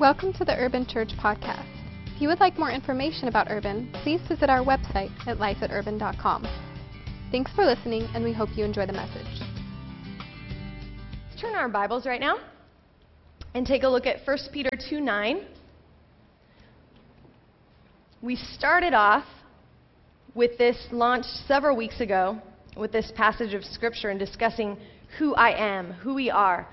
Welcome to the Urban Church Podcast. If you would like more information about Urban, please visit our website at lifeaturban.com. Thanks for listening, and we hope you enjoy the message. Turn our Bibles right now and take a look at 1 Peter 2 9. We started off with this launch several weeks ago with this passage of Scripture and discussing who I am, who we are.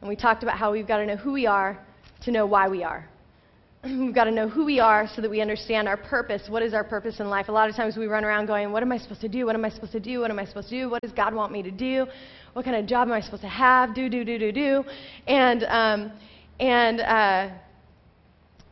And we talked about how we've got to know who we are to know why we are. We've got to know who we are so that we understand our purpose. What is our purpose in life? A lot of times we run around going, What am I supposed to do? What am I supposed to do? What am I supposed to do? What does God want me to do? What kind of job am I supposed to have? Do, do, do, do, do. And, um, and, uh,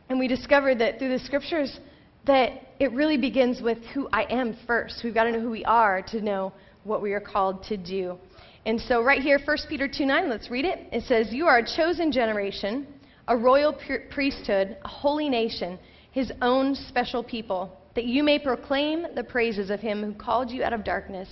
and we discovered that through the scriptures that it really begins with who I am first. We've got to know who we are to know what we are called to do. And so, right here, 1 Peter 2 9, let's read it. It says, You are a chosen generation a royal priesthood, a holy nation, his own special people, that you may proclaim the praises of him who called you out of darkness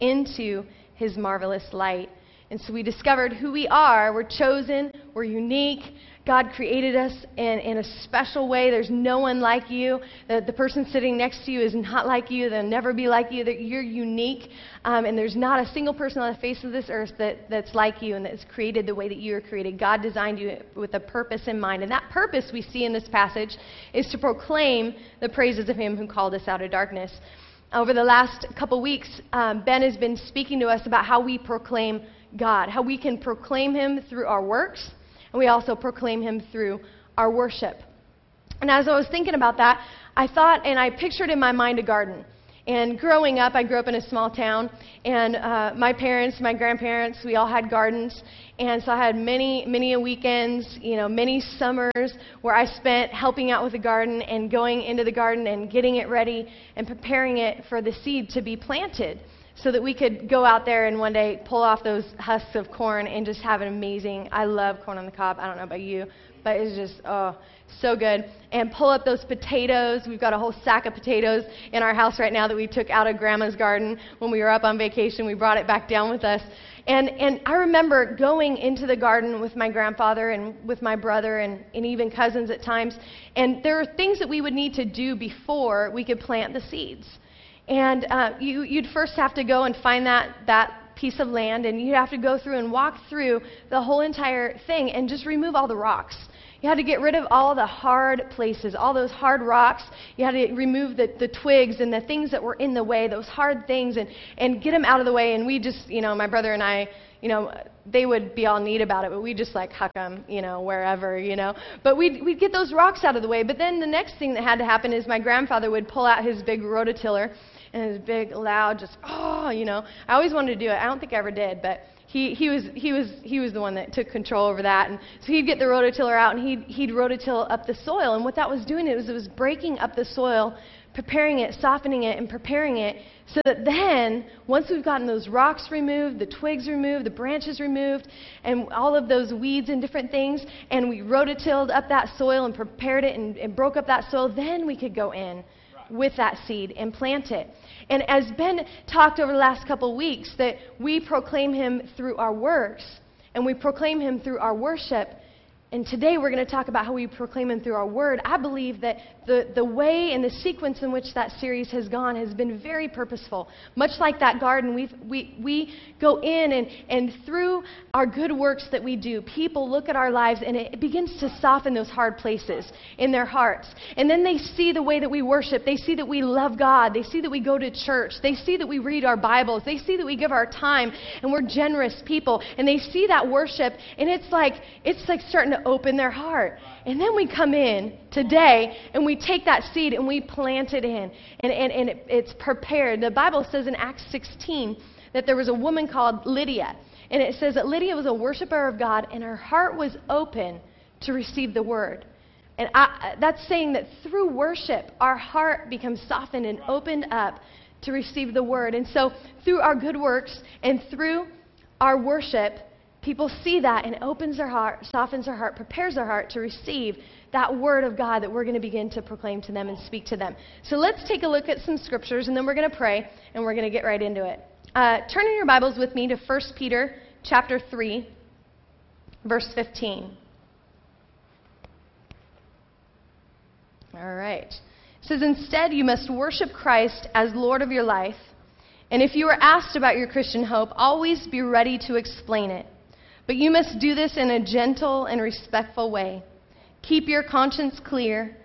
into his marvelous light. And so we discovered who we are. We're chosen, we're unique, God created us in, in a special way. There's no one like you. The, the person sitting next to you is not like you. They'll never be like you. That you're unique. Um, and there's not a single person on the face of this earth that, that's like you and that's created the way that you are created. God designed you with a purpose in mind. And that purpose we see in this passage is to proclaim the praises of Him who called us out of darkness. Over the last couple weeks, um, Ben has been speaking to us about how we proclaim God, how we can proclaim Him through our works and we also proclaim him through our worship. And as I was thinking about that, I thought and I pictured in my mind a garden. And growing up, I grew up in a small town, and uh, my parents, my grandparents, we all had gardens. And so I had many, many weekends, you know, many summers where I spent helping out with the garden and going into the garden and getting it ready and preparing it for the seed to be planted so that we could go out there and one day pull off those husks of corn and just have an amazing I love corn on the cob. I don't know about you, but it's just oh so good. And pull up those potatoes. We've got a whole sack of potatoes in our house right now that we took out of grandma's garden when we were up on vacation. We brought it back down with us. And, and I remember going into the garden with my grandfather and with my brother and, and even cousins at times. And there are things that we would need to do before we could plant the seeds. And uh, you, you'd first have to go and find that, that piece of land, and you'd have to go through and walk through the whole entire thing and just remove all the rocks. You had to get rid of all the hard places, all those hard rocks. You had to remove the, the twigs and the things that were in the way, those hard things, and, and get them out of the way. And we just, you know, my brother and I, you know, they would be all neat about it, but we just like huck them, you know, wherever, you know. But we'd, we'd get those rocks out of the way. But then the next thing that had to happen is my grandfather would pull out his big rototiller and it was big, loud, just oh, you know. I always wanted to do it. I don't think I ever did, but he, he was he was he was the one that took control over that. And so he'd get the rototiller out and he'd he'd rototill up the soil. And what that was doing it was it was breaking up the soil, preparing it, softening it, and preparing it so that then once we've gotten those rocks removed, the twigs removed, the branches removed, and all of those weeds and different things, and we rototilled up that soil and prepared it and, and broke up that soil, then we could go in with that seed and plant it. And as Ben talked over the last couple weeks, that we proclaim him through our works and we proclaim him through our worship. And today we're going to talk about how we proclaim Him through our word. I believe that the, the way and the sequence in which that series has gone has been very purposeful. Much like that garden, we we, we go in and, and through our good works that we do, people look at our lives and it begins to soften those hard places in their hearts. And then they see the way that we worship. They see that we love God. They see that we go to church. They see that we read our Bibles. They see that we give our time and we're generous people. And they see that worship and it's like, it's like starting to open their heart. And then we come in today and we take that seed and we plant it in. And, and, and it, it's prepared. The Bible says in Acts 16 that there was a woman called Lydia. And it says that Lydia was a worshiper of God and her heart was open to receive the word. And I, that's saying that through worship, our heart becomes softened and opened up to receive the word. And so, through our good works and through our worship, people see that and it opens their heart, softens their heart, prepares their heart to receive that word of God that we're going to begin to proclaim to them and speak to them. So let's take a look at some scriptures and then we're going to pray and we're going to get right into it. Uh, turn in your Bibles with me to 1 Peter chapter 3, verse 15. All right. It says, Instead, you must worship Christ as Lord of your life. And if you are asked about your Christian hope, always be ready to explain it. But you must do this in a gentle and respectful way. Keep your conscience clear.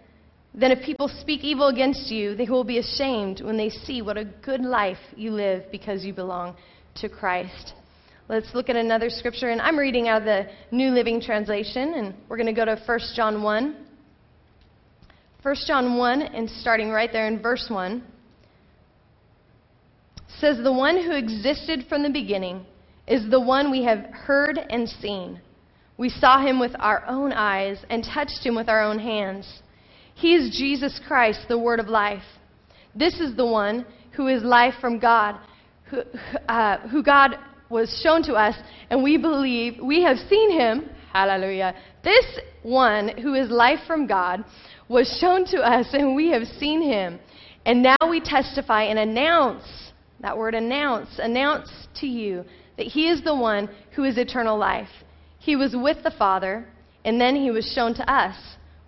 Then, if people speak evil against you, they will be ashamed when they see what a good life you live because you belong to Christ. Let's look at another scripture, and I'm reading out of the New Living Translation, and we're going to go to 1 John 1. 1 John 1, and starting right there in verse 1, says, The one who existed from the beginning is the one we have heard and seen. We saw him with our own eyes and touched him with our own hands. He is Jesus Christ, the Word of life. This is the one who is life from God, who, uh, who God was shown to us, and we believe we have seen him. Hallelujah. This one who is life from God was shown to us, and we have seen him. And now we testify and announce that word announce, announce to you that he is the one who is eternal life. He was with the Father, and then he was shown to us.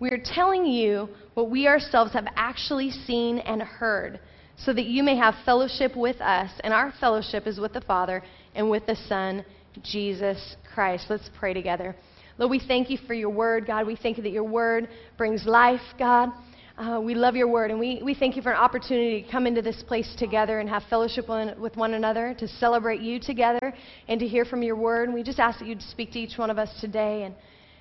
We are telling you what we ourselves have actually seen and heard, so that you may have fellowship with us. And our fellowship is with the Father and with the Son, Jesus Christ. Let's pray together. Lord, we thank you for your word, God. We thank you that your word brings life, God. Uh, we love your word, and we, we thank you for an opportunity to come into this place together and have fellowship with one another, to celebrate you together, and to hear from your word. And we just ask that you'd speak to each one of us today, and,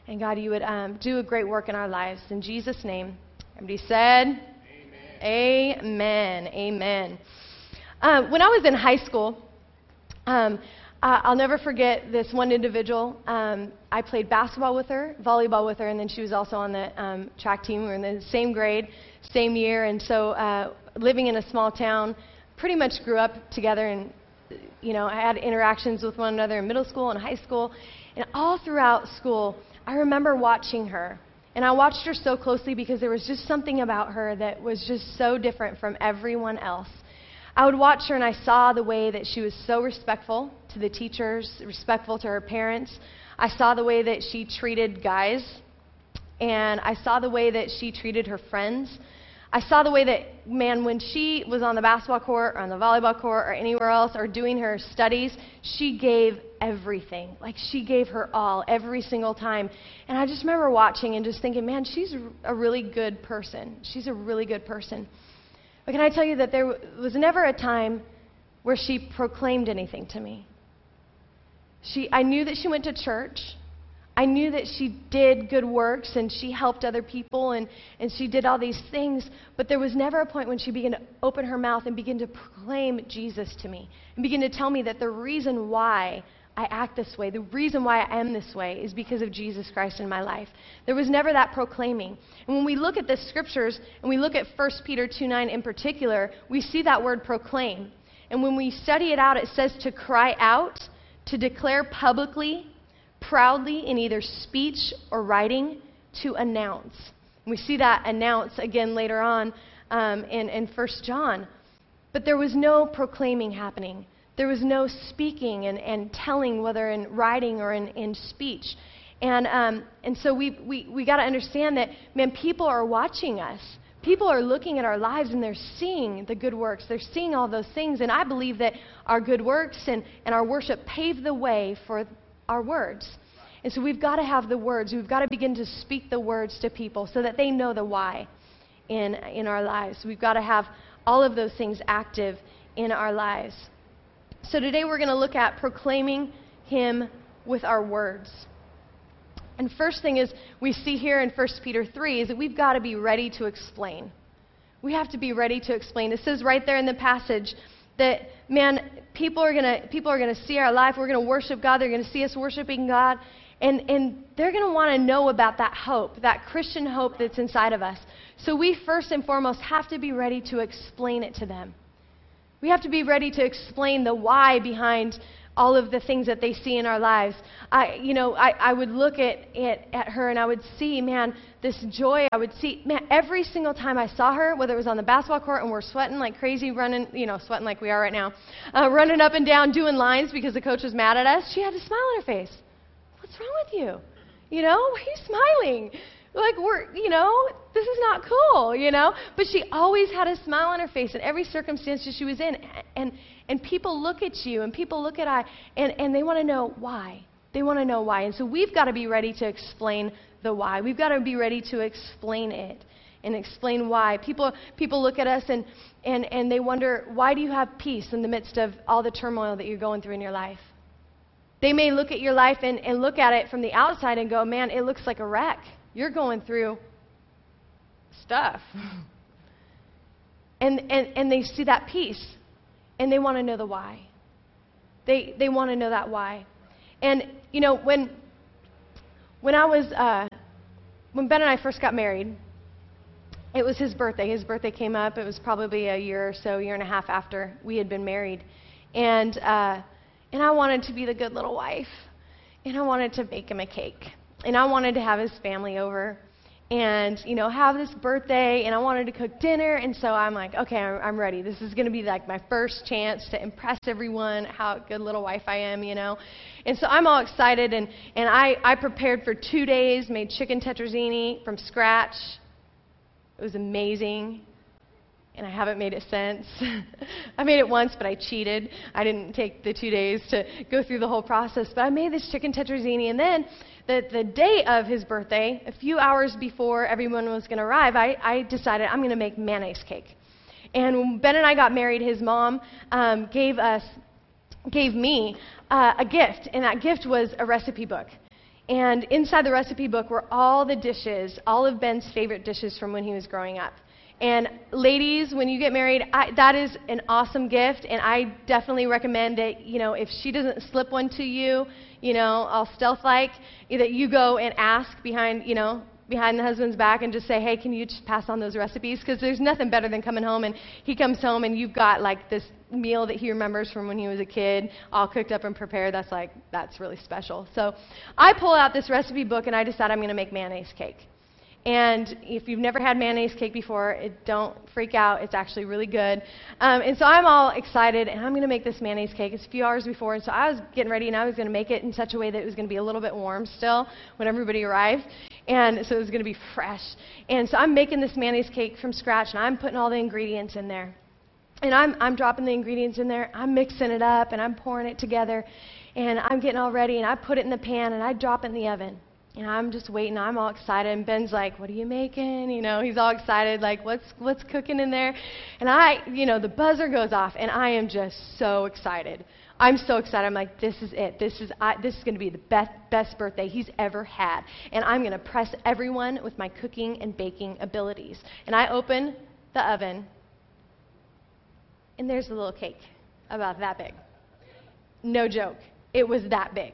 and God, you would um, do a great work in our lives. In Jesus' name. Everybody said, Amen. Amen. Amen. Uh, when I was in high school, um, I'll never forget this one individual. Um, I played basketball with her, volleyball with her, and then she was also on the um, track team. We were in the same grade, same year, and so uh, living in a small town, pretty much grew up together, and you know, I had interactions with one another in middle school and high school, and all throughout school, I remember watching her. And I watched her so closely because there was just something about her that was just so different from everyone else. I would watch her and I saw the way that she was so respectful to the teachers, respectful to her parents. I saw the way that she treated guys, and I saw the way that she treated her friends. I saw the way that, man, when she was on the basketball court or on the volleyball court or anywhere else or doing her studies, she gave everything. Like she gave her all every single time. And I just remember watching and just thinking, man, she's a really good person. She's a really good person. But can I tell you that there was never a time where she proclaimed anything to me? She, I knew that she went to church. I knew that she did good works and she helped other people and, and she did all these things, but there was never a point when she began to open her mouth and begin to proclaim Jesus to me and begin to tell me that the reason why I act this way, the reason why I am this way is because of Jesus Christ in my life. There was never that proclaiming. And when we look at the scriptures and we look at 1 Peter 2 9 in particular, we see that word proclaim. And when we study it out, it says to cry out, to declare publicly, proudly in either speech or writing, to announce. We see that announce again later on um, in, in 1 John. But there was no proclaiming happening. There was no speaking and, and telling, whether in writing or in, in speech. And, um, and so we, we, we got to understand that, man, people are watching us. People are looking at our lives and they're seeing the good works. They're seeing all those things. And I believe that our good works and, and our worship pave the way for our words. And so we've got to have the words. We've got to begin to speak the words to people so that they know the why in, in our lives. We've got to have all of those things active in our lives. So today we're going to look at proclaiming Him with our words. And first thing is we see here in 1 Peter 3 is that we've got to be ready to explain. We have to be ready to explain. It says right there in the passage that man, people are gonna people are gonna see our life. We're gonna worship God. They're gonna see us worshiping God, and and they're gonna want to know about that hope, that Christian hope that's inside of us. So we first and foremost have to be ready to explain it to them. We have to be ready to explain the why behind all of the things that they see in our lives. I, you know, I, I would look at, at, at her and I would see, man, this joy. I would see, man, every single time I saw her, whether it was on the basketball court and we're sweating like crazy, running, you know, sweating like we are right now, uh, running up and down doing lines because the coach was mad at us, she had a smile on her face. What's wrong with you? You know, why are you smiling? Like we're, you know, this is not cool, you know? But she always had a smile on her face in every circumstance that she was in. And, and people look at you and people look at I, and, and they want to know why. They want to know why. And so we've got to be ready to explain the why. We've got to be ready to explain it and explain why. People, people look at us and, and, and they wonder, why do you have peace in the midst of all the turmoil that you're going through in your life? They may look at your life and, and look at it from the outside and go, man, it looks like a wreck. You're going through stuff. And, and, and they see that peace and they want to know the why. They, they want to know that why. And, you know, when, when I was, uh, when Ben and I first got married, it was his birthday. His birthday came up. It was probably a year or so, year and a half after we had been married. And, uh, and I wanted to be the good little wife. And I wanted to bake him a cake. And I wanted to have his family over and you know have this birthday and i wanted to cook dinner and so i'm like okay i'm, I'm ready. This is going to be like my first chance to impress everyone how good little wife i am you know? And so i'm all excited and, and I, I prepared for two days made chicken tetrazzini from scratch. It was amazing and I haven't made it since. I made it once, but I cheated. I didn't take the two days to go through the whole process. But I made this chicken tetrazzini, and then the, the day of his birthday, a few hours before everyone was going to arrive, I, I decided I'm going to make mayonnaise cake. And when Ben and I got married, his mom um, gave us, gave me uh, a gift, and that gift was a recipe book. And inside the recipe book were all the dishes, all of Ben's favorite dishes from when he was growing up. And ladies, when you get married, I, that is an awesome gift, and I definitely recommend that, you know, if she doesn't slip one to you, you know, all stealth-like, that you go and ask behind, you know, behind the husband's back and just say, hey, can you just pass on those recipes? Because there's nothing better than coming home and he comes home and you've got like this meal that he remembers from when he was a kid, all cooked up and prepared. That's like, that's really special. So I pull out this recipe book and I decide I'm going to make mayonnaise cake. And if you've never had mayonnaise cake before, it, don't freak out. It's actually really good. Um, and so I'm all excited, and I'm going to make this mayonnaise cake. It's a few hours before, and so I was getting ready, and I was going to make it in such a way that it was going to be a little bit warm still when everybody arrived. And so it was going to be fresh. And so I'm making this mayonnaise cake from scratch, and I'm putting all the ingredients in there. And I'm, I'm dropping the ingredients in there. I'm mixing it up, and I'm pouring it together. And I'm getting all ready, and I put it in the pan, and I drop it in the oven. And I'm just waiting. I'm all excited. And Ben's like, "What are you making?" You know, he's all excited, like, "What's what's cooking in there?" And I, you know, the buzzer goes off, and I am just so excited. I'm so excited. I'm like, "This is it. This is I, this is going to be the best best birthday he's ever had." And I'm going to press everyone with my cooking and baking abilities. And I open the oven, and there's a little cake about that big. No joke. It was that big.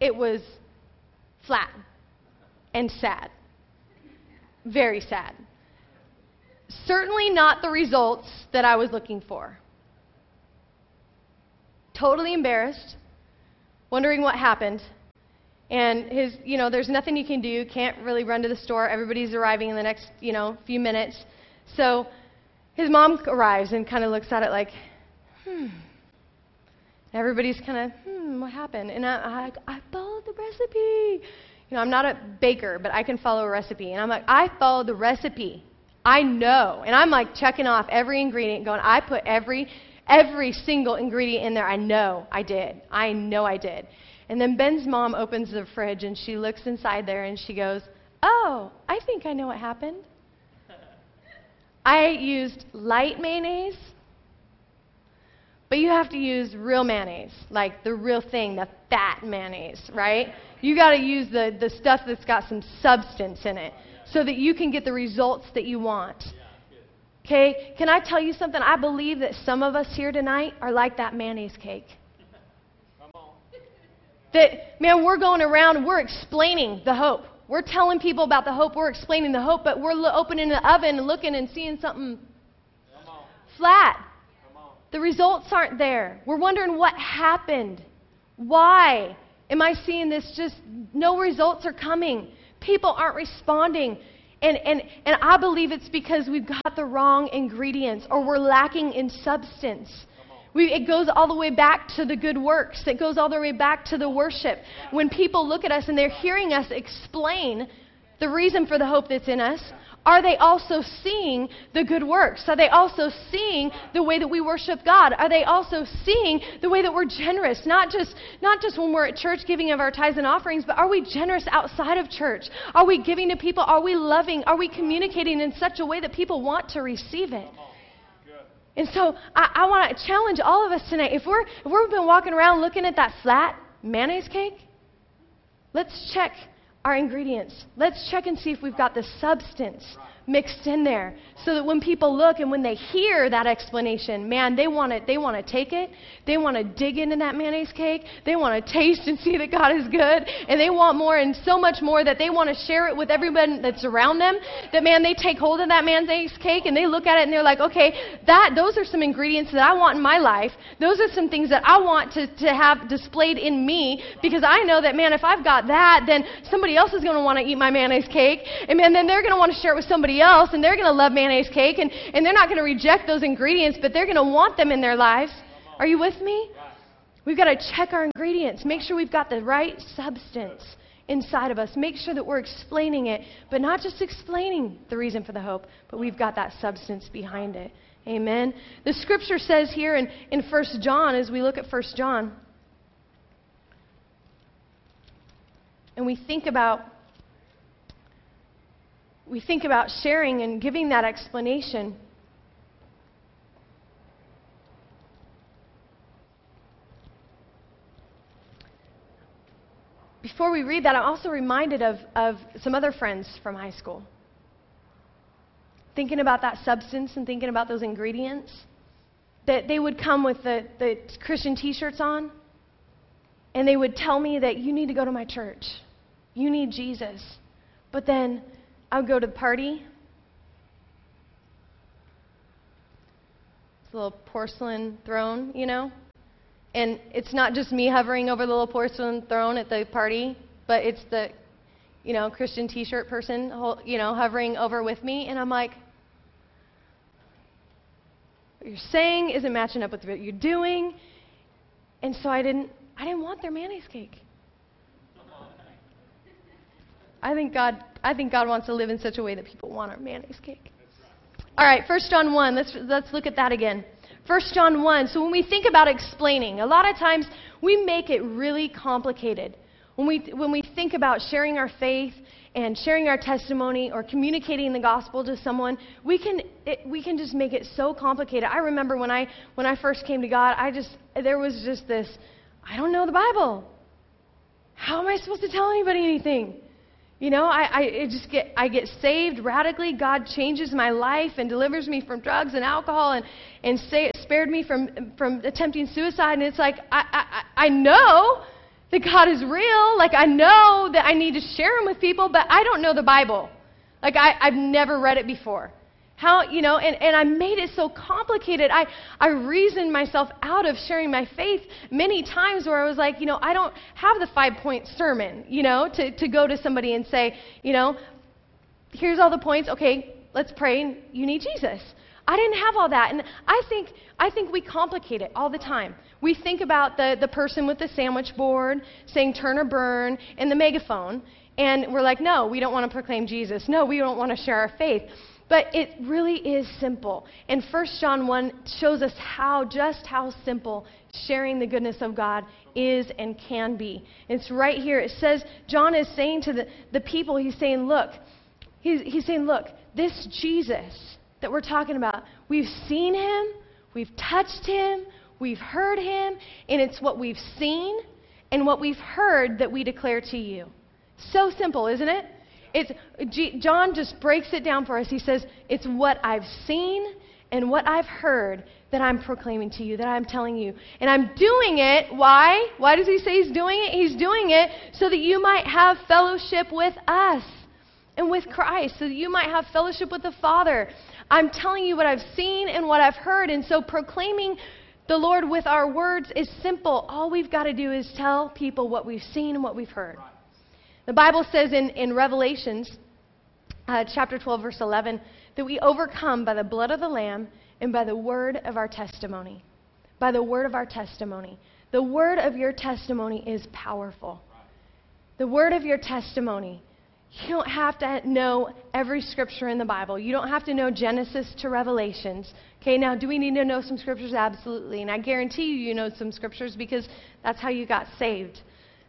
It was flat and sad. Very sad. Certainly not the results that I was looking for. Totally embarrassed, wondering what happened. And his, you know, there's nothing you can do. Can't really run to the store. Everybody's arriving in the next, you know, few minutes. So his mom arrives and kind of looks at it like, hmm. Everybody's kind of, hmm, what happened? And I, I, I followed the recipe. You know, I'm not a baker, but I can follow a recipe. And I'm like, I followed the recipe. I know. And I'm like checking off every ingredient, going, I put every every single ingredient in there. I know I did. I know I did. And then Ben's mom opens the fridge and she looks inside there and she goes, Oh, I think I know what happened. I used light mayonnaise but you have to use real mayonnaise, like the real thing, the fat mayonnaise, right? You got to use the, the stuff that's got some substance in it so that you can get the results that you want. Okay? Can I tell you something? I believe that some of us here tonight are like that mayonnaise cake. That, man, we're going around, we're explaining the hope. We're telling people about the hope, we're explaining the hope, but we're lo- opening the oven and looking and seeing something flat. The results aren't there. We're wondering what happened. Why am I seeing this? Just no results are coming. People aren't responding. And, and, and I believe it's because we've got the wrong ingredients or we're lacking in substance. We, it goes all the way back to the good works. It goes all the way back to the worship. When people look at us and they're hearing us explain the reason for the hope that's in us? Are they also seeing the good works? Are they also seeing the way that we worship God? Are they also seeing the way that we're generous? Not just, not just when we're at church giving of our tithes and offerings, but are we generous outside of church? Are we giving to people? Are we loving? Are we communicating in such a way that people want to receive it? And so I, I want to challenge all of us tonight. If we're if we've been walking around looking at that flat mayonnaise cake, let's check our ingredients. Let's check and see if we've got the substance mixed in there so that when people look and when they hear that explanation, man, they want it. they want to take it. They want to dig into that mayonnaise cake. They want to taste and see that God is good and they want more and so much more that they want to share it with everyone that's around them. That man, they take hold of that mayonnaise cake and they look at it and they're like, "Okay, that those are some ingredients that I want in my life. Those are some things that I want to to have displayed in me because I know that man, if I've got that, then somebody else is going to want to eat my mayonnaise cake and man, then they're going to want to share it with somebody somebody else and they're going to love mayonnaise cake and, and they're not going to reject those ingredients, but they're going to want them in their lives. Are you with me? We've got to check our ingredients, make sure we've got the right substance inside of us. Make sure that we're explaining it, but not just explaining the reason for the hope, but we've got that substance behind it. Amen. The scripture says here in, in 1 John, as we look at 1 John, and we think about we think about sharing and giving that explanation, before we read that, I'm also reminded of, of some other friends from high school. Thinking about that substance and thinking about those ingredients, that they would come with the, the Christian t shirts on, and they would tell me that you need to go to my church. You need Jesus. But then I would go to the party. It's a little porcelain throne, you know? And it's not just me hovering over the little porcelain throne at the party, but it's the, you know, Christian t-shirt person, you know, hovering over with me. And I'm like, what you're saying isn't matching up with what you're doing. And so I didn't, I didn't want their mayonnaise cake. I think God, I think God wants to live in such a way that people want our mayonnaise cake. All right, 1 John 1. Let's, let's look at that again. 1 John 1. So when we think about explaining, a lot of times we make it really complicated. When we, when we think about sharing our faith and sharing our testimony or communicating the gospel to someone, we can, it, we can just make it so complicated. I remember when I, when I first came to God, I just, there was just this, I don't know the Bible. How am I supposed to tell anybody anything? You know, I, I just get I get saved radically. God changes my life and delivers me from drugs and alcohol and and say, spared me from from attempting suicide. And it's like I, I I know that God is real. Like I know that I need to share Him with people, but I don't know the Bible. Like I, I've never read it before. How, you know, and, and I made it so complicated. I, I reasoned myself out of sharing my faith many times where I was like, you know, I don't have the five point sermon, you know, to, to go to somebody and say, you know, here's all the points. Okay, let's pray. And you need Jesus. I didn't have all that. And I think, I think we complicate it all the time. We think about the, the person with the sandwich board saying turn or burn and the megaphone. And we're like, no, we don't want to proclaim Jesus. No, we don't want to share our faith. But it really is simple. And 1 John 1 shows us how, just how simple sharing the goodness of God is and can be. It's right here. It says, John is saying to the, the people, he's saying, look, he's, he's saying, look, this Jesus that we're talking about, we've seen him, we've touched him, we've heard him, and it's what we've seen and what we've heard that we declare to you. So simple, isn't it? It's, G, John just breaks it down for us. He says, It's what I've seen and what I've heard that I'm proclaiming to you, that I'm telling you. And I'm doing it. Why? Why does he say he's doing it? He's doing it so that you might have fellowship with us and with Christ, so that you might have fellowship with the Father. I'm telling you what I've seen and what I've heard. And so proclaiming the Lord with our words is simple. All we've got to do is tell people what we've seen and what we've heard. The Bible says in, in Revelations uh, chapter 12, verse 11, that we overcome by the blood of the Lamb and by the word of our testimony. By the word of our testimony. The word of your testimony is powerful. The word of your testimony. You don't have to know every scripture in the Bible. You don't have to know Genesis to Revelations. Okay, now do we need to know some scriptures? Absolutely. And I guarantee you, you know some scriptures because that's how you got saved.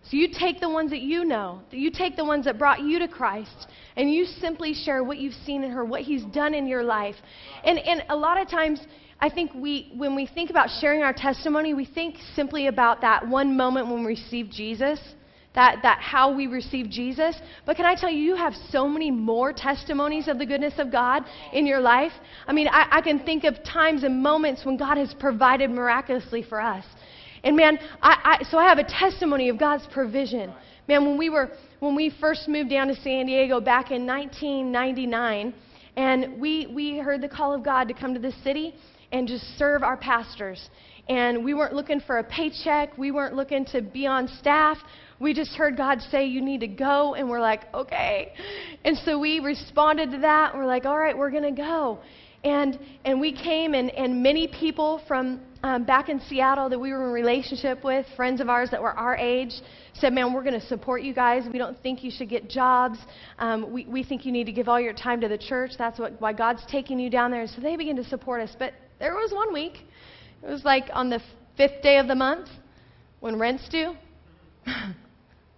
So you take the ones that you know, you take the ones that brought you to Christ, and you simply share what you've seen in her, what He's done in your life. And, and a lot of times, I think we, when we think about sharing our testimony, we think simply about that one moment when we received Jesus, that, that how we received Jesus. But can I tell you, you have so many more testimonies of the goodness of God in your life. I mean, I, I can think of times and moments when God has provided miraculously for us. And man, I, I, so I have a testimony of God's provision. Man, when we were when we first moved down to San Diego back in 1999, and we we heard the call of God to come to the city and just serve our pastors. And we weren't looking for a paycheck. We weren't looking to be on staff. We just heard God say, You need to go. And we're like, Okay. And so we responded to that. We're like, All right, we're going to go. And, and we came, and, and many people from um, back in Seattle that we were in relationship with, friends of ours that were our age, said, Man, we're going to support you guys. We don't think you should get jobs. Um, we, we think you need to give all your time to the church. That's what, why God's taking you down there. So they began to support us. But there was one week, it was like on the fifth day of the month when rent's due. it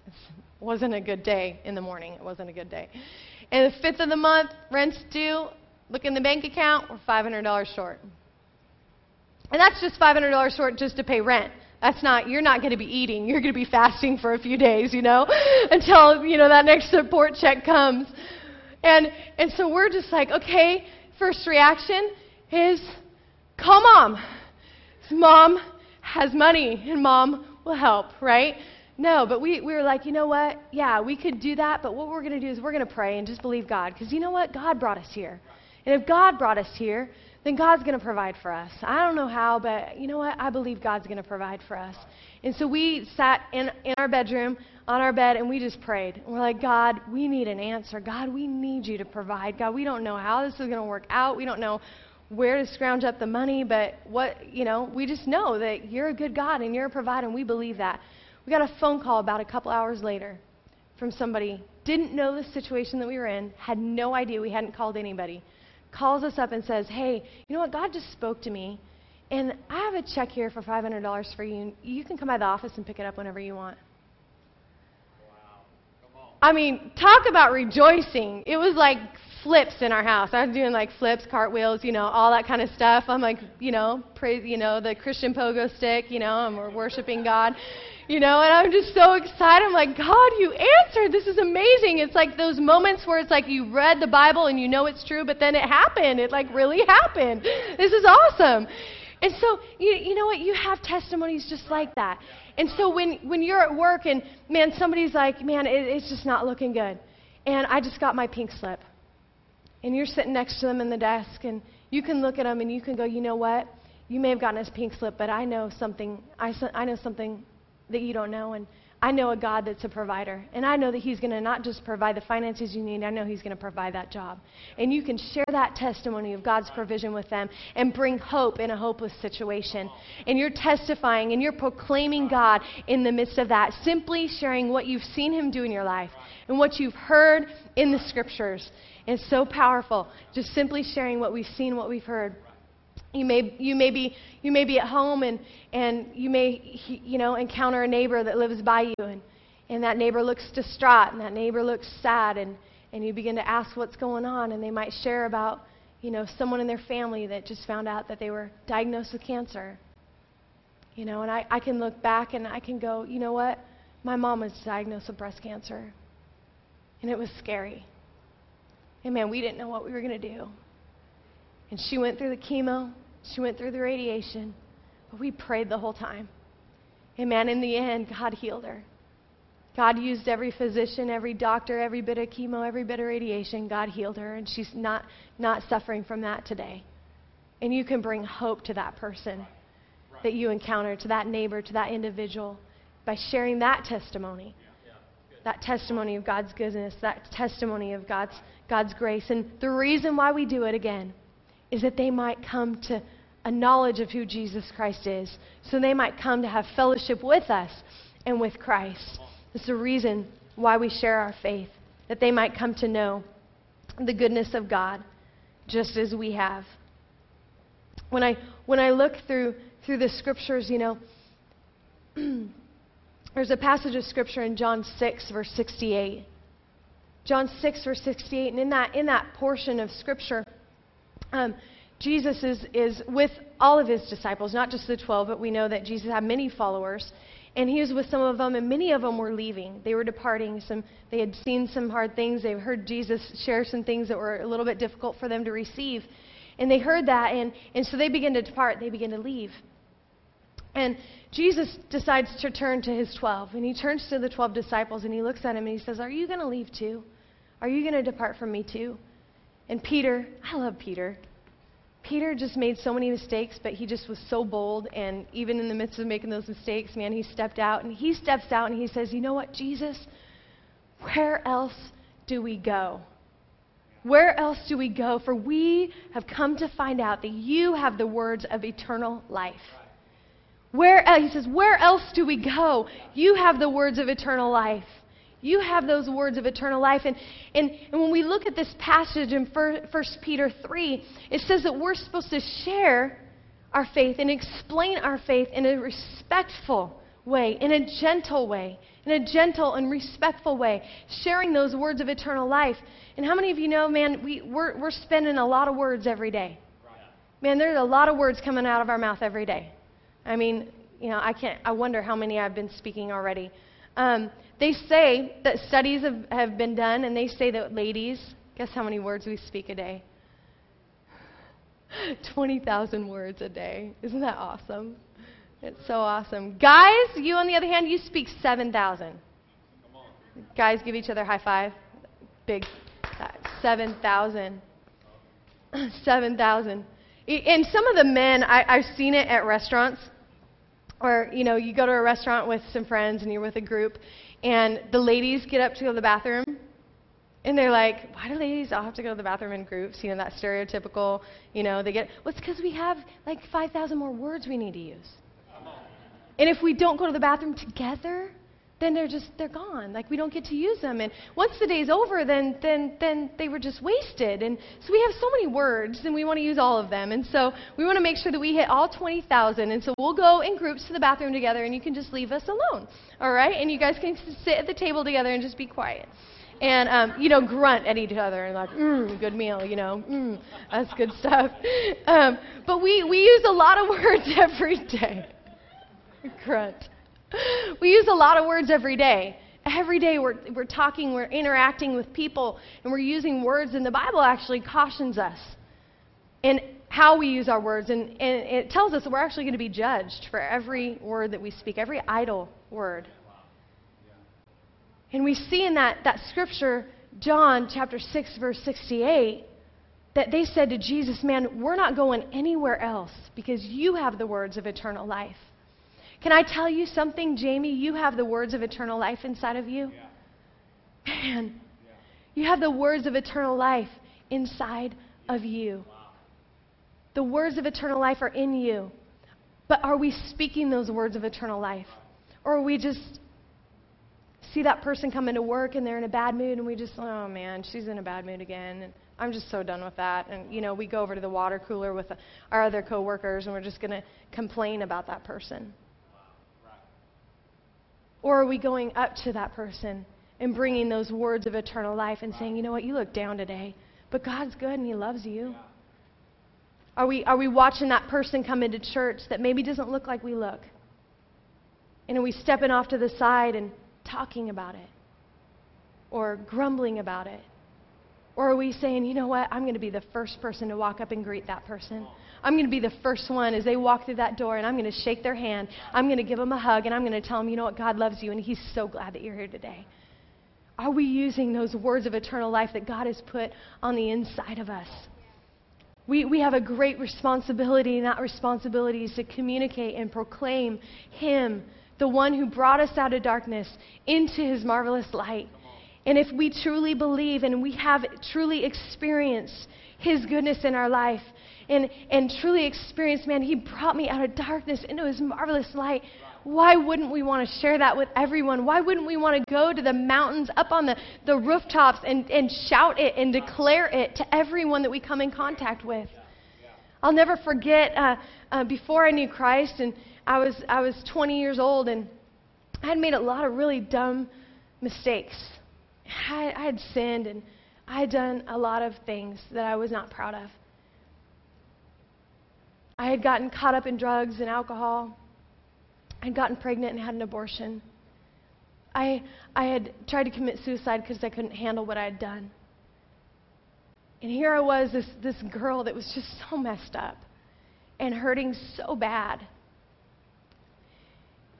wasn't a good day in the morning. It wasn't a good day. And the fifth of the month, rent's due. Look in the bank account, we're $500 short. And that's just $500 short just to pay rent. That's not, you're not going to be eating. You're going to be fasting for a few days, you know, until, you know, that next support check comes. And, and so we're just like, okay, first reaction is call mom. Mom has money and mom will help, right? No, but we, we were like, you know what? Yeah, we could do that, but what we're going to do is we're going to pray and just believe God. Because you know what? God brought us here. And if God brought us here, then God's going to provide for us. I don't know how, but you know what? I believe God's going to provide for us. And so we sat in, in our bedroom, on our bed, and we just prayed. And we're like, God, we need an answer. God, we need you to provide. God, we don't know how this is going to work out. We don't know where to scrounge up the money, but what, you know, we just know that you're a good God and you're a provider, and we believe that. We got a phone call about a couple hours later from somebody, didn't know the situation that we were in, had no idea we hadn't called anybody calls us up and says, Hey, you know what? God just spoke to me, and I have a check here for $500 for you. You can come by the office and pick it up whenever you want. I mean, talk about rejoicing. It was like flips in our house. I was doing like flips, cartwheels, you know, all that kind of stuff. I'm like, you know, praise, you know, the Christian pogo stick, you know, and we're worshiping God you know, and I'm just so excited. I'm like, God, you answered. This is amazing. It's like those moments where it's like you read the Bible and you know it's true, but then it happened. It like really happened. This is awesome. And so, you, you know what? You have testimonies just like that. And so when, when you're at work and, man, somebody's like, man, it, it's just not looking good. And I just got my pink slip. And you're sitting next to them in the desk and you can look at them and you can go, you know what? You may have gotten his pink slip, but I know something, I, I know something that you don't know. And I know a God that's a provider. And I know that He's going to not just provide the finances you need, I know He's going to provide that job. And you can share that testimony of God's provision with them and bring hope in a hopeless situation. And you're testifying and you're proclaiming God in the midst of that, simply sharing what you've seen Him do in your life and what you've heard in the scriptures. It's so powerful. Just simply sharing what we've seen, what we've heard. You may, you may, be, you may be at home and, and you may you know, encounter a neighbor that lives by you, and, and that neighbor looks distraught and that neighbor looks sad, and, and you begin to ask what's going on, and they might share about you know, someone in their family that just found out that they were diagnosed with cancer. You know, and I, I can look back and I can go, you know what? My mom was diagnosed with breast cancer. And it was scary. And man, we didn't know what we were going to do. And she went through the chemo, she went through the radiation, but we prayed the whole time. And man, in the end, God healed her. God used every physician, every doctor, every bit of chemo, every bit of radiation. God healed her, and she's not, not suffering from that today. And you can bring hope to that person that you encounter, to that neighbor, to that individual by sharing that testimony. That testimony of God's goodness, that testimony of God's, God's grace. And the reason why we do it again is that they might come to a knowledge of who Jesus Christ is. So they might come to have fellowship with us and with Christ. It's the reason why we share our faith. that they might come to know the goodness of God just as we have. When I, when I look through, through the scriptures, you know, there's a passage of scripture in John 6, verse 68. John 6, verse 68, and in that, in that portion of scripture, um, Jesus is, is with all of his disciples, not just the 12, but we know that Jesus had many followers. And he was with some of them, and many of them were leaving. They were departing. Some, they had seen some hard things. They heard Jesus share some things that were a little bit difficult for them to receive. And they heard that, and, and so they began to depart. They began to leave. And Jesus decides to turn to his 12. And he turns to the 12 disciples, and he looks at him and he says, Are you going to leave too? Are you going to depart from me too? And Peter, I love Peter. Peter just made so many mistakes, but he just was so bold. And even in the midst of making those mistakes, man, he stepped out. And he steps out and he says, You know what, Jesus? Where else do we go? Where else do we go? For we have come to find out that you have the words of eternal life. Where else? He says, Where else do we go? You have the words of eternal life. You have those words of eternal life. And, and, and when we look at this passage in 1 Peter 3, it says that we're supposed to share our faith and explain our faith in a respectful way, in a gentle way, in a gentle and respectful way, sharing those words of eternal life. And how many of you know, man, we, we're, we're spending a lot of words every day? Man, there's a lot of words coming out of our mouth every day. I mean, you know, I can't, I wonder how many I've been speaking already. Um, they say that studies have, have been done, and they say that ladies, guess how many words we speak a day? 20,000 words a day. Isn't that awesome? It's so awesome. Guys, you on the other hand, you speak 7,000. Guys, give each other a high five. Big 7,000. 7,000. And some of the men, I, I've seen it at restaurants, or you know, you go to a restaurant with some friends and you're with a group, and the ladies get up to go to the bathroom, and they're like, why do ladies all have to go to the bathroom in groups? You know, that stereotypical, you know, they get, well, it's because we have like 5,000 more words we need to use. And if we don't go to the bathroom together, then they're just they're gone. Like we don't get to use them. And once the day's over then then then they were just wasted. And so we have so many words and we want to use all of them. And so we want to make sure that we hit all 20,000 and so we'll go in groups to the bathroom together and you can just leave us alone. All right? And you guys can sit at the table together and just be quiet. And um, you know grunt at each other and like mm, good meal you know? Mm, that's good stuff. Um, but we we use a lot of words every day. Grunt we use a lot of words every day. Every day we're, we're talking, we're interacting with people, and we're using words, and the Bible actually cautions us in how we use our words. And, and it tells us that we're actually going to be judged for every word that we speak, every idle word. And we see in that, that scripture, John chapter 6, verse 68, that they said to Jesus, Man, we're not going anywhere else because you have the words of eternal life. Can I tell you something, Jamie? You have the words of eternal life inside of you. Yeah. Man, yeah. you have the words of eternal life inside of you. Wow. The words of eternal life are in you. But are we speaking those words of eternal life? Or are we just see that person come into work and they're in a bad mood and we just, oh man, she's in a bad mood again. And I'm just so done with that. And, you know, we go over to the water cooler with our other coworkers and we're just going to complain about that person. Or are we going up to that person and bringing those words of eternal life and saying, you know what, you look down today, but God's good and He loves you? Are we, are we watching that person come into church that maybe doesn't look like we look? And are we stepping off to the side and talking about it? Or grumbling about it? Or are we saying, you know what, I'm going to be the first person to walk up and greet that person? I'm going to be the first one as they walk through that door, and I'm going to shake their hand. I'm going to give them a hug, and I'm going to tell them, you know what, God loves you, and He's so glad that you're here today. Are we using those words of eternal life that God has put on the inside of us? We, we have a great responsibility, and that responsibility is to communicate and proclaim Him, the one who brought us out of darkness into His marvelous light. And if we truly believe and we have truly experienced His goodness in our life, and, and truly experienced, man, He brought me out of darkness into His marvelous light. why wouldn't we want to share that with everyone? Why wouldn't we want to go to the mountains, up on the, the rooftops, and, and shout it and declare it to everyone that we come in contact with? I'll never forget uh, uh, before I knew Christ, and I was, I was 20 years old, and I had made a lot of really dumb mistakes. I, I had sinned, and I had done a lot of things that I was not proud of. I had gotten caught up in drugs and alcohol. I'd gotten pregnant and had an abortion. I, I had tried to commit suicide because I couldn't handle what I had done. And here I was, this, this girl that was just so messed up and hurting so bad.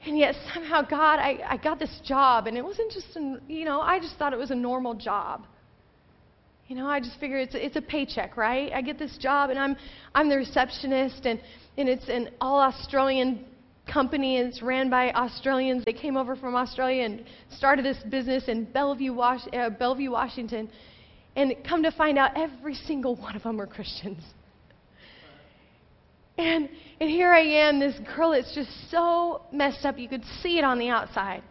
And yet somehow, God, I, I got this job, and it wasn't just, an, you know, I just thought it was a normal job. You know, I just figured it's a, it's a paycheck, right? I get this job, and I'm, I'm the receptionist, and, and it's an all Australian company, and it's ran by Australians. They came over from Australia and started this business in Bellevue, Was- uh, Bellevue Washington. And come to find out, every single one of them were Christians. And, and here I am, this girl that's just so messed up. You could see it on the outside,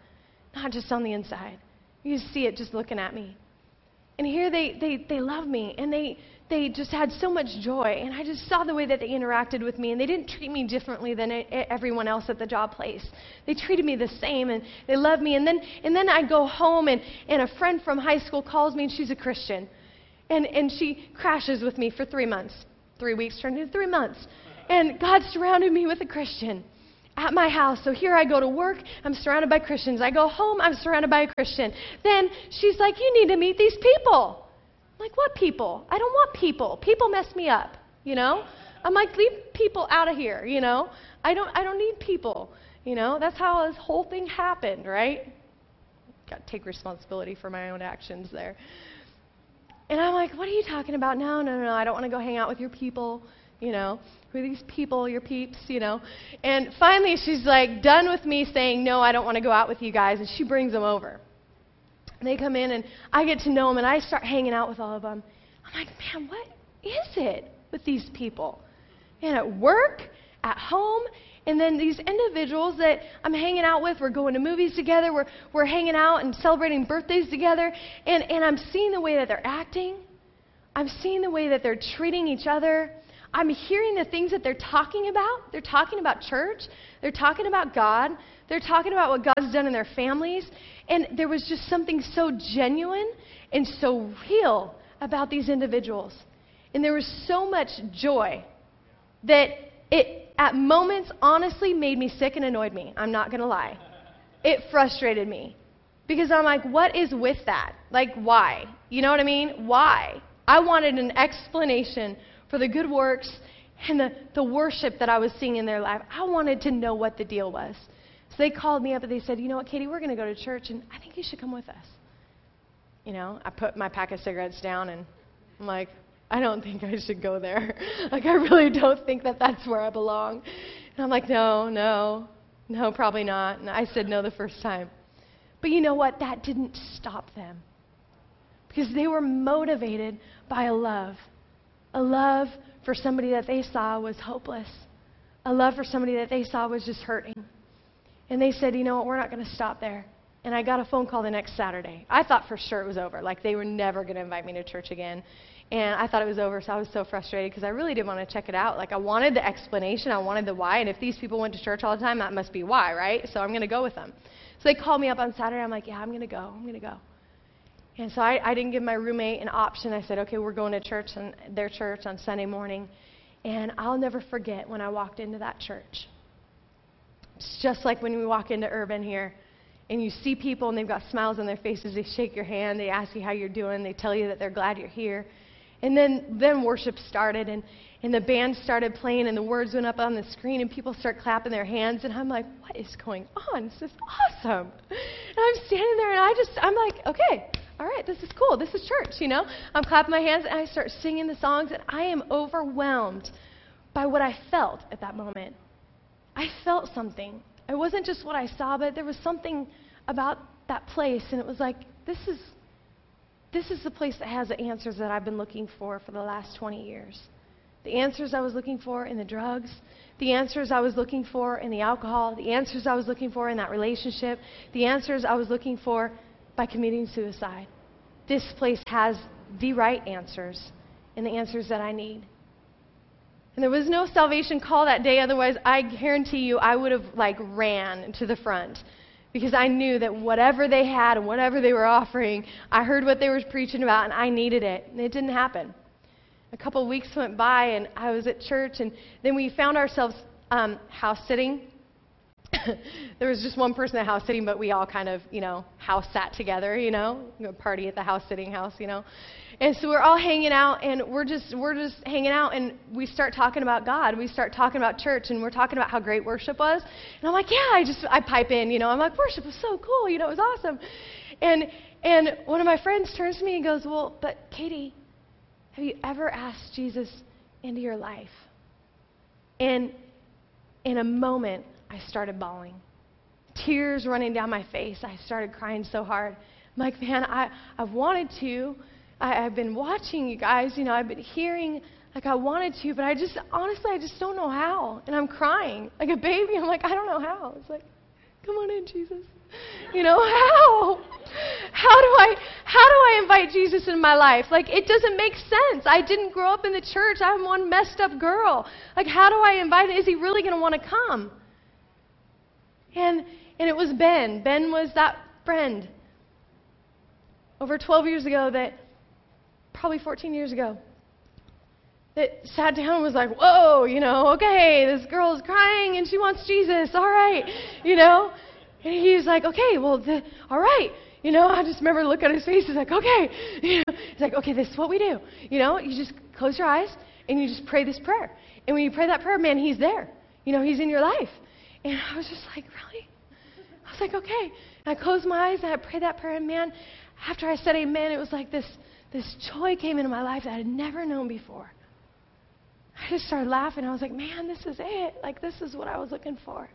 not just on the inside. You see it just looking at me. And here they, they, they love me and they, they just had so much joy. And I just saw the way that they interacted with me. And they didn't treat me differently than everyone else at the job place. They treated me the same and they loved me. And then, and then I go home and, and a friend from high school calls me and she's a Christian. And, and she crashes with me for three months. Three weeks turned into three months. And God surrounded me with a Christian at my house. So here I go to work, I'm surrounded by Christians. I go home, I'm surrounded by a Christian. Then she's like, You need to meet these people. I'm like, what people? I don't want people. People mess me up, you know? I'm like, leave people out of here, you know? I don't I don't need people. You know, that's how this whole thing happened, right? Got to take responsibility for my own actions there. And I'm like, what are you talking about? No, no, no, I don't want to go hang out with your people, you know? Who are these people, your peeps, you know? And finally, she's like done with me saying, no, I don't want to go out with you guys. And she brings them over. They come in, and I get to know them, and I start hanging out with all of them. I'm like, man, what is it with these people? And at work, at home, and then these individuals that I'm hanging out with, we're going to movies together, we're, we're hanging out and celebrating birthdays together, and, and I'm seeing the way that they're acting. I'm seeing the way that they're treating each other. I'm hearing the things that they're talking about. They're talking about church. They're talking about God. They're talking about what God's done in their families. And there was just something so genuine and so real about these individuals. And there was so much joy that it, at moments, honestly made me sick and annoyed me. I'm not going to lie. It frustrated me. Because I'm like, what is with that? Like, why? You know what I mean? Why? I wanted an explanation for the good works and the, the worship that I was seeing in their life. I wanted to know what the deal was. So they called me up and they said, You know what, Katie, we're going to go to church and I think you should come with us. You know, I put my pack of cigarettes down and I'm like, I don't think I should go there. like, I really don't think that that's where I belong. And I'm like, No, no, no, probably not. And I said no the first time. But you know what? That didn't stop them because they were motivated by a love a love for somebody that they saw was hopeless, a love for somebody that they saw was just hurting. And they said, you know what, we're not going to stop there. And I got a phone call the next Saturday. I thought for sure it was over. Like they were never going to invite me to church again. And I thought it was over, so I was so frustrated because I really didn't want to check it out. Like I wanted the explanation, I wanted the why. And if these people went to church all the time, that must be why, right? So I'm going to go with them. So they called me up on Saturday. I'm like, yeah, I'm going to go. I'm going to go. And so I, I didn't give my roommate an option. I said, okay, we're going to church and their church on Sunday morning. And I'll never forget when I walked into that church. It's just like when we walk into Urban here and you see people and they've got smiles on their faces. They shake your hand, they ask you how you're doing, they tell you that they're glad you're here. And then, then worship started and, and the band started playing and the words went up on the screen and people start clapping their hands and I'm like, what is going on? This is awesome. And I'm standing there and I just, I'm like, okay, all right, this is cool. This is church, you know? I'm clapping my hands and I start singing the songs, and I am overwhelmed by what I felt at that moment. I felt something. It wasn't just what I saw, but there was something about that place, and it was like, this is, this is the place that has the answers that I've been looking for for the last 20 years. the answers I was looking for in the drugs, the answers I was looking for in the alcohol, the answers I was looking for in that relationship, the answers I was looking for by committing suicide. This place has the right answers and the answers that I need. And there was no salvation call that day, otherwise, I guarantee you I would have like ran to the front because I knew that whatever they had and whatever they were offering, I heard what they were preaching about and I needed it. And it didn't happen. A couple of weeks went by and I was at church, and then we found ourselves um, house sitting. there was just one person at house sitting, but we all kind of, you know, house sat together, you know, party at the house sitting house, you know. And so we're all hanging out, and we're just we're just hanging out, and we start talking about God. We start talking about church, and we're talking about how great worship was. And I'm like, yeah, I just I pipe in, you know. I'm like, worship was so cool, you know, it was awesome. And and one of my friends turns to me and goes, well, but Katie, have you ever asked Jesus into your life? And in a moment, I started bawling, tears running down my face. I started crying so hard. I'm like, man, I I've wanted to I, I've been watching you guys, you know, I've been hearing like I wanted to, but I just honestly I just don't know how. And I'm crying like a baby. I'm like, I don't know how. It's like, come on in, Jesus. You know, how? How do I how do I invite Jesus in my life? Like it doesn't make sense. I didn't grow up in the church. I'm one messed up girl. Like how do I invite him? Is he really going to want to come? And and it was Ben. Ben was that friend over 12 years ago that probably 14 years ago that sat down and was like, whoa, you know, okay, this girl's crying and she wants Jesus, all right, you know? And he's like, okay, well, the, all right. You know, I just remember looking at his face. He's like, okay. You know, he's like, okay, this is what we do. You know, you just close your eyes and you just pray this prayer. And when you pray that prayer, man, he's there. You know, he's in your life. And I was just like, really? I was like, okay. And I closed my eyes and I prayed that prayer. And man, after I said amen, it was like this this joy came into my life that I had never known before. I just started laughing. I was like, man, this is it. Like, this is what I was looking for.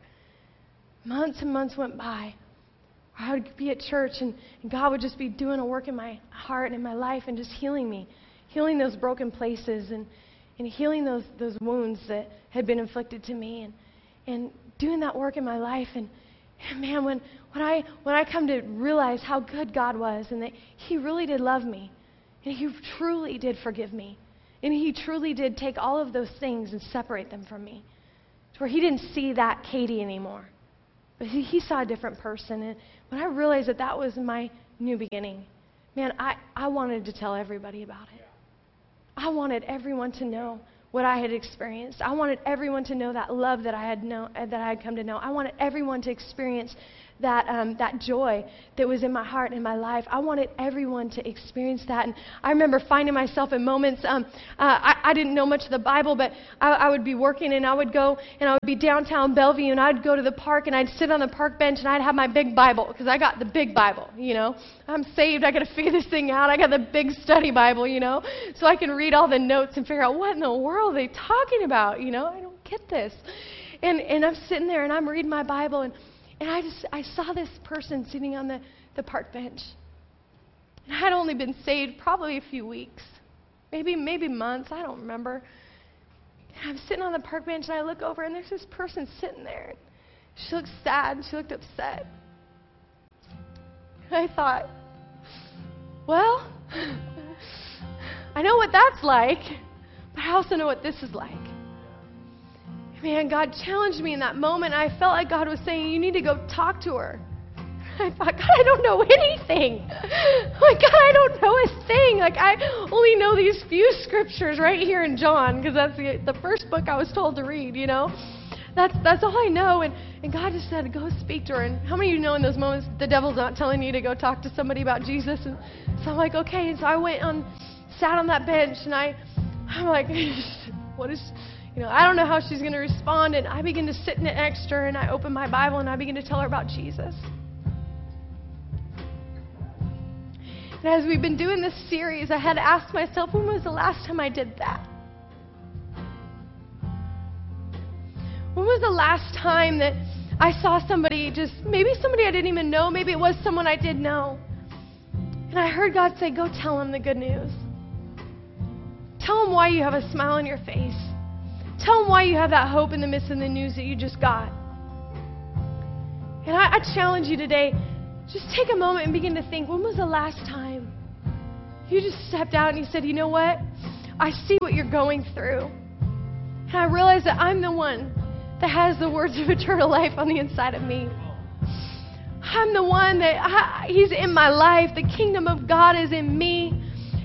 Months and months went by. I would be at church, and, and God would just be doing a work in my heart and in my life and just healing me, healing those broken places and, and healing those, those wounds that had been inflicted to me and, and doing that work in my life. And, and man, when, when, I, when I come to realize how good God was and that He really did love me, and He truly did forgive me. And He truly did take all of those things and separate them from me. To where He didn't see that Katie anymore. But He, he saw a different person. And when I realized that that was my new beginning, man, I, I wanted to tell everybody about it. I wanted everyone to know what I had experienced. I wanted everyone to know that love that I had known, that I had come to know. I wanted everyone to experience that, um, that joy that was in my heart and my life. I wanted everyone to experience that. And I remember finding myself in moments, um, uh, I, I, didn't know much of the Bible, but I, I, would be working and I would go and I would be downtown Bellevue and I'd go to the park and I'd sit on the park bench and I'd have my big Bible because I got the big Bible, you know. I'm saved. I got to figure this thing out. I got the big study Bible, you know, so I can read all the notes and figure out what in the world are they talking about, you know. I don't get this. And, and I'm sitting there and I'm reading my Bible and and I just I saw this person sitting on the, the park bench. And I had only been saved probably a few weeks. Maybe maybe months, I don't remember. And I'm sitting on the park bench and I look over and there's this person sitting there. She looked sad, she looked upset. And I thought, well, I know what that's like, but I also know what this is like man, God challenged me in that moment. I felt like God was saying, You need to go talk to her. I thought, God, I don't know anything. Like, God, I don't know a thing. Like, I only know these few scriptures right here in John because that's the, the first book I was told to read, you know? That's, that's all I know. And, and God just said, go speak to her. And how many of you know in those moments the devil's not telling you to go talk to somebody about Jesus? And so I'm like, okay. And so I went on, sat on that bench, and I, I'm like, what is you know, I don't know how she's going to respond. And I begin to sit next to her and I open my Bible and I begin to tell her about Jesus. And as we've been doing this series, I had to ask myself, when was the last time I did that? When was the last time that I saw somebody just, maybe somebody I didn't even know, maybe it was someone I did know. And I heard God say, Go tell them the good news. Tell them why you have a smile on your face. Tell them why you have that hope in the midst of the news that you just got. And I, I challenge you today just take a moment and begin to think when was the last time you just stepped out and you said, you know what? I see what you're going through. And I realize that I'm the one that has the words of eternal life on the inside of me. I'm the one that I, He's in my life. The kingdom of God is in me.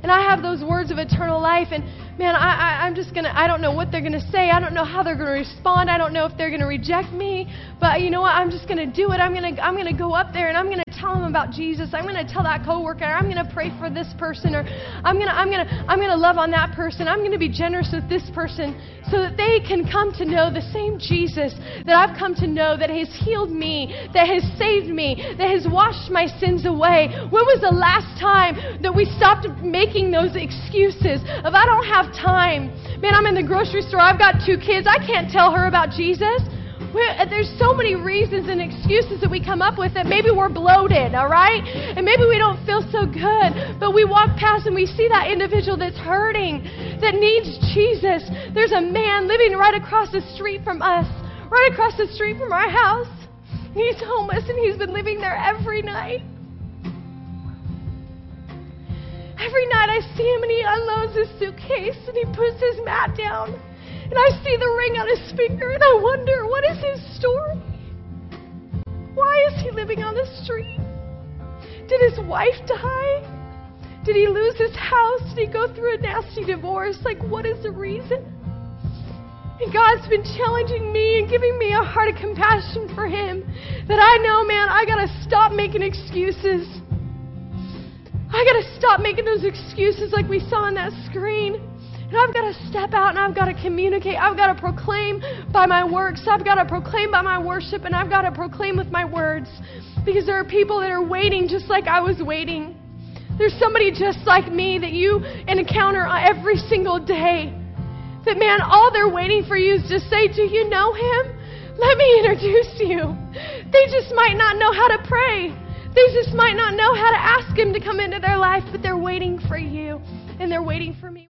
And I have those words of eternal life. And man, I, I, I'm just going to, I don't know what they're going to say. I don't know how they're going to respond. I don't know if they're going to reject me. But you know what? I'm just going to do it. I'm going to, I'm going to go up there and I'm going to tell them about Jesus. I'm going to tell that coworker. I'm going to pray for this person, or I'm going to, I'm going to, I'm going to love on that person. I'm going to be generous with this person, so that they can come to know the same Jesus that I've come to know, that has healed me, that has saved me, that has washed my sins away. When was the last time that we stopped making those excuses of I don't have time? Man, I'm in the grocery store. I've got two kids. I can't tell her about Jesus. We're, uh, there's so many reasons and excuses that we come up with that maybe we're bloated, all right? And maybe we don't feel so good, but we walk past and we see that individual that's hurting, that needs Jesus. There's a man living right across the street from us, right across the street from our house. He's homeless and he's been living there every night. Every night I see him and he unloads his suitcase and he puts his mat down and I see the ring on his finger, and I wonder, what is his story? Why is he living on the street? Did his wife die? Did he lose his house? Did he go through a nasty divorce? Like, what is the reason? And God's been challenging me and giving me a heart of compassion for him that I know, man, I got to stop making excuses. I got to stop making those excuses like we saw on that screen. And I've got to step out and I've got to communicate. I've got to proclaim by my works. I've got to proclaim by my worship. And I've got to proclaim with my words. Because there are people that are waiting just like I was waiting. There's somebody just like me that you encounter every single day. That, man, all they're waiting for you is to say, Do you know him? Let me introduce you. They just might not know how to pray. They just might not know how to ask him to come into their life, but they're waiting for you and they're waiting for me.